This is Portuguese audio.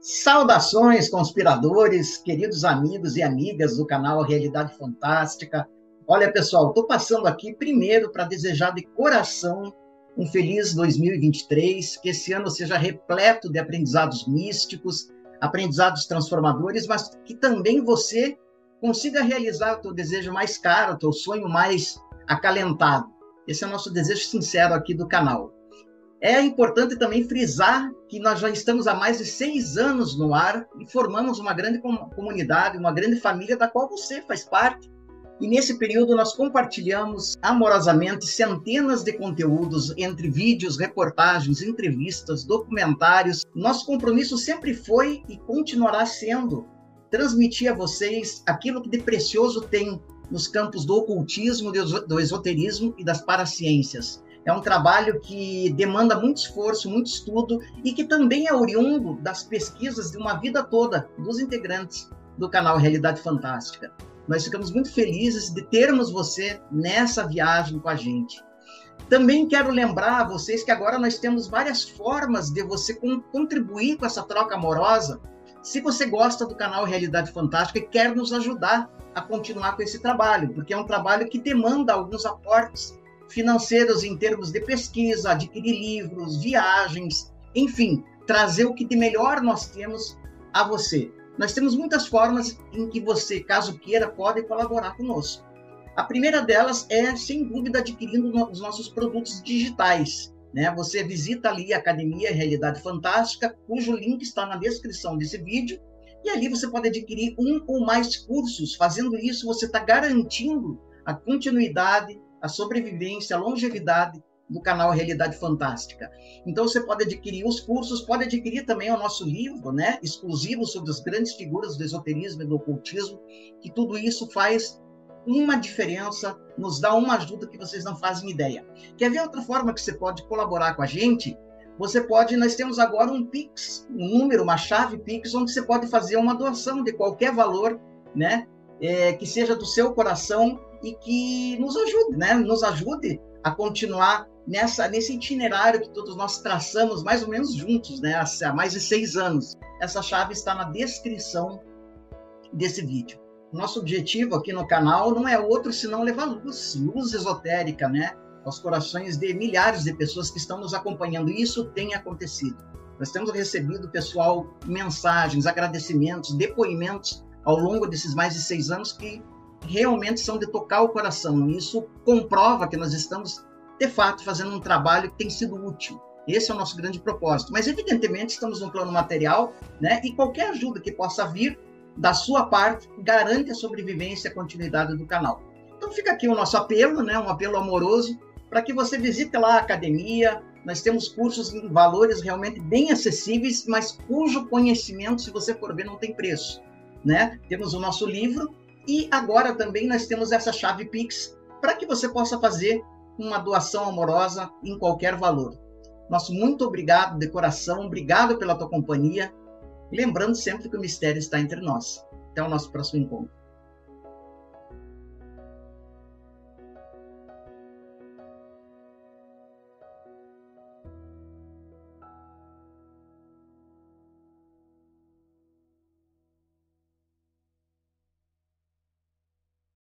Saudações, conspiradores, queridos amigos e amigas do canal Realidade Fantástica. Olha, pessoal, estou passando aqui primeiro para desejar de coração um feliz 2023, que esse ano seja repleto de aprendizados místicos, aprendizados transformadores, mas que também você consiga realizar o teu desejo mais caro, o teu sonho mais acalentado. Esse é o nosso desejo sincero aqui do canal. É importante também frisar que nós já estamos há mais de seis anos no ar e formamos uma grande comunidade, uma grande família da qual você faz parte. E nesse período nós compartilhamos amorosamente centenas de conteúdos entre vídeos, reportagens, entrevistas, documentários. Nosso compromisso sempre foi e continuará sendo transmitir a vocês aquilo que de precioso tem nos campos do ocultismo, do esoterismo e das paraciências é um trabalho que demanda muito esforço, muito estudo e que também é oriundo das pesquisas de uma vida toda dos integrantes do canal Realidade Fantástica. Nós ficamos muito felizes de termos você nessa viagem com a gente. Também quero lembrar a vocês que agora nós temos várias formas de você contribuir com essa troca amorosa. Se você gosta do canal Realidade Fantástica e quer nos ajudar a continuar com esse trabalho, porque é um trabalho que demanda alguns aportes financeiros em termos de pesquisa, adquirir livros, viagens, enfim, trazer o que de melhor nós temos a você. Nós temos muitas formas em que você, caso queira, pode colaborar conosco. A primeira delas é, sem dúvida, adquirindo os nossos produtos digitais. Né? Você visita ali a Academia Realidade Fantástica, cujo link está na descrição desse vídeo, e ali você pode adquirir um ou mais cursos. Fazendo isso, você está garantindo a continuidade a sobrevivência, a longevidade do canal Realidade Fantástica. Então você pode adquirir os cursos, pode adquirir também o nosso livro, né, exclusivo sobre as grandes figuras do esoterismo e do ocultismo, que tudo isso faz uma diferença, nos dá uma ajuda que vocês não fazem ideia. Quer ver outra forma que você pode colaborar com a gente? Você pode, nós temos agora um Pix, um número, uma chave Pix, onde você pode fazer uma doação de qualquer valor, né, é, que seja do seu coração e que nos ajude, né? Nos ajude a continuar nessa nesse itinerário que todos nós traçamos mais ou menos juntos, né? Há mais de seis anos. Essa chave está na descrição desse vídeo. Nosso objetivo aqui no canal não é outro senão levar luz, luz esotérica, né? Aos corações de milhares de pessoas que estão nos acompanhando. Isso tem acontecido. Nós temos recebido, pessoal, mensagens, agradecimentos, depoimentos ao longo desses mais de seis anos que realmente são de tocar o coração. Isso comprova que nós estamos, de fato, fazendo um trabalho que tem sido útil. Esse é o nosso grande propósito. Mas, evidentemente, estamos no plano material, né? E qualquer ajuda que possa vir da sua parte garante a sobrevivência e a continuidade do canal. Então, fica aqui o nosso apelo, né? Um apelo amoroso para que você visite lá a academia. Nós temos cursos em valores realmente bem acessíveis, mas cujo conhecimento, se você for ver, não tem preço. Né? Temos o nosso livro, e agora também nós temos essa chave Pix para que você possa fazer uma doação amorosa em qualquer valor. Nosso muito obrigado de coração, obrigado pela tua companhia. Lembrando sempre que o mistério está entre nós. Até o nosso próximo encontro.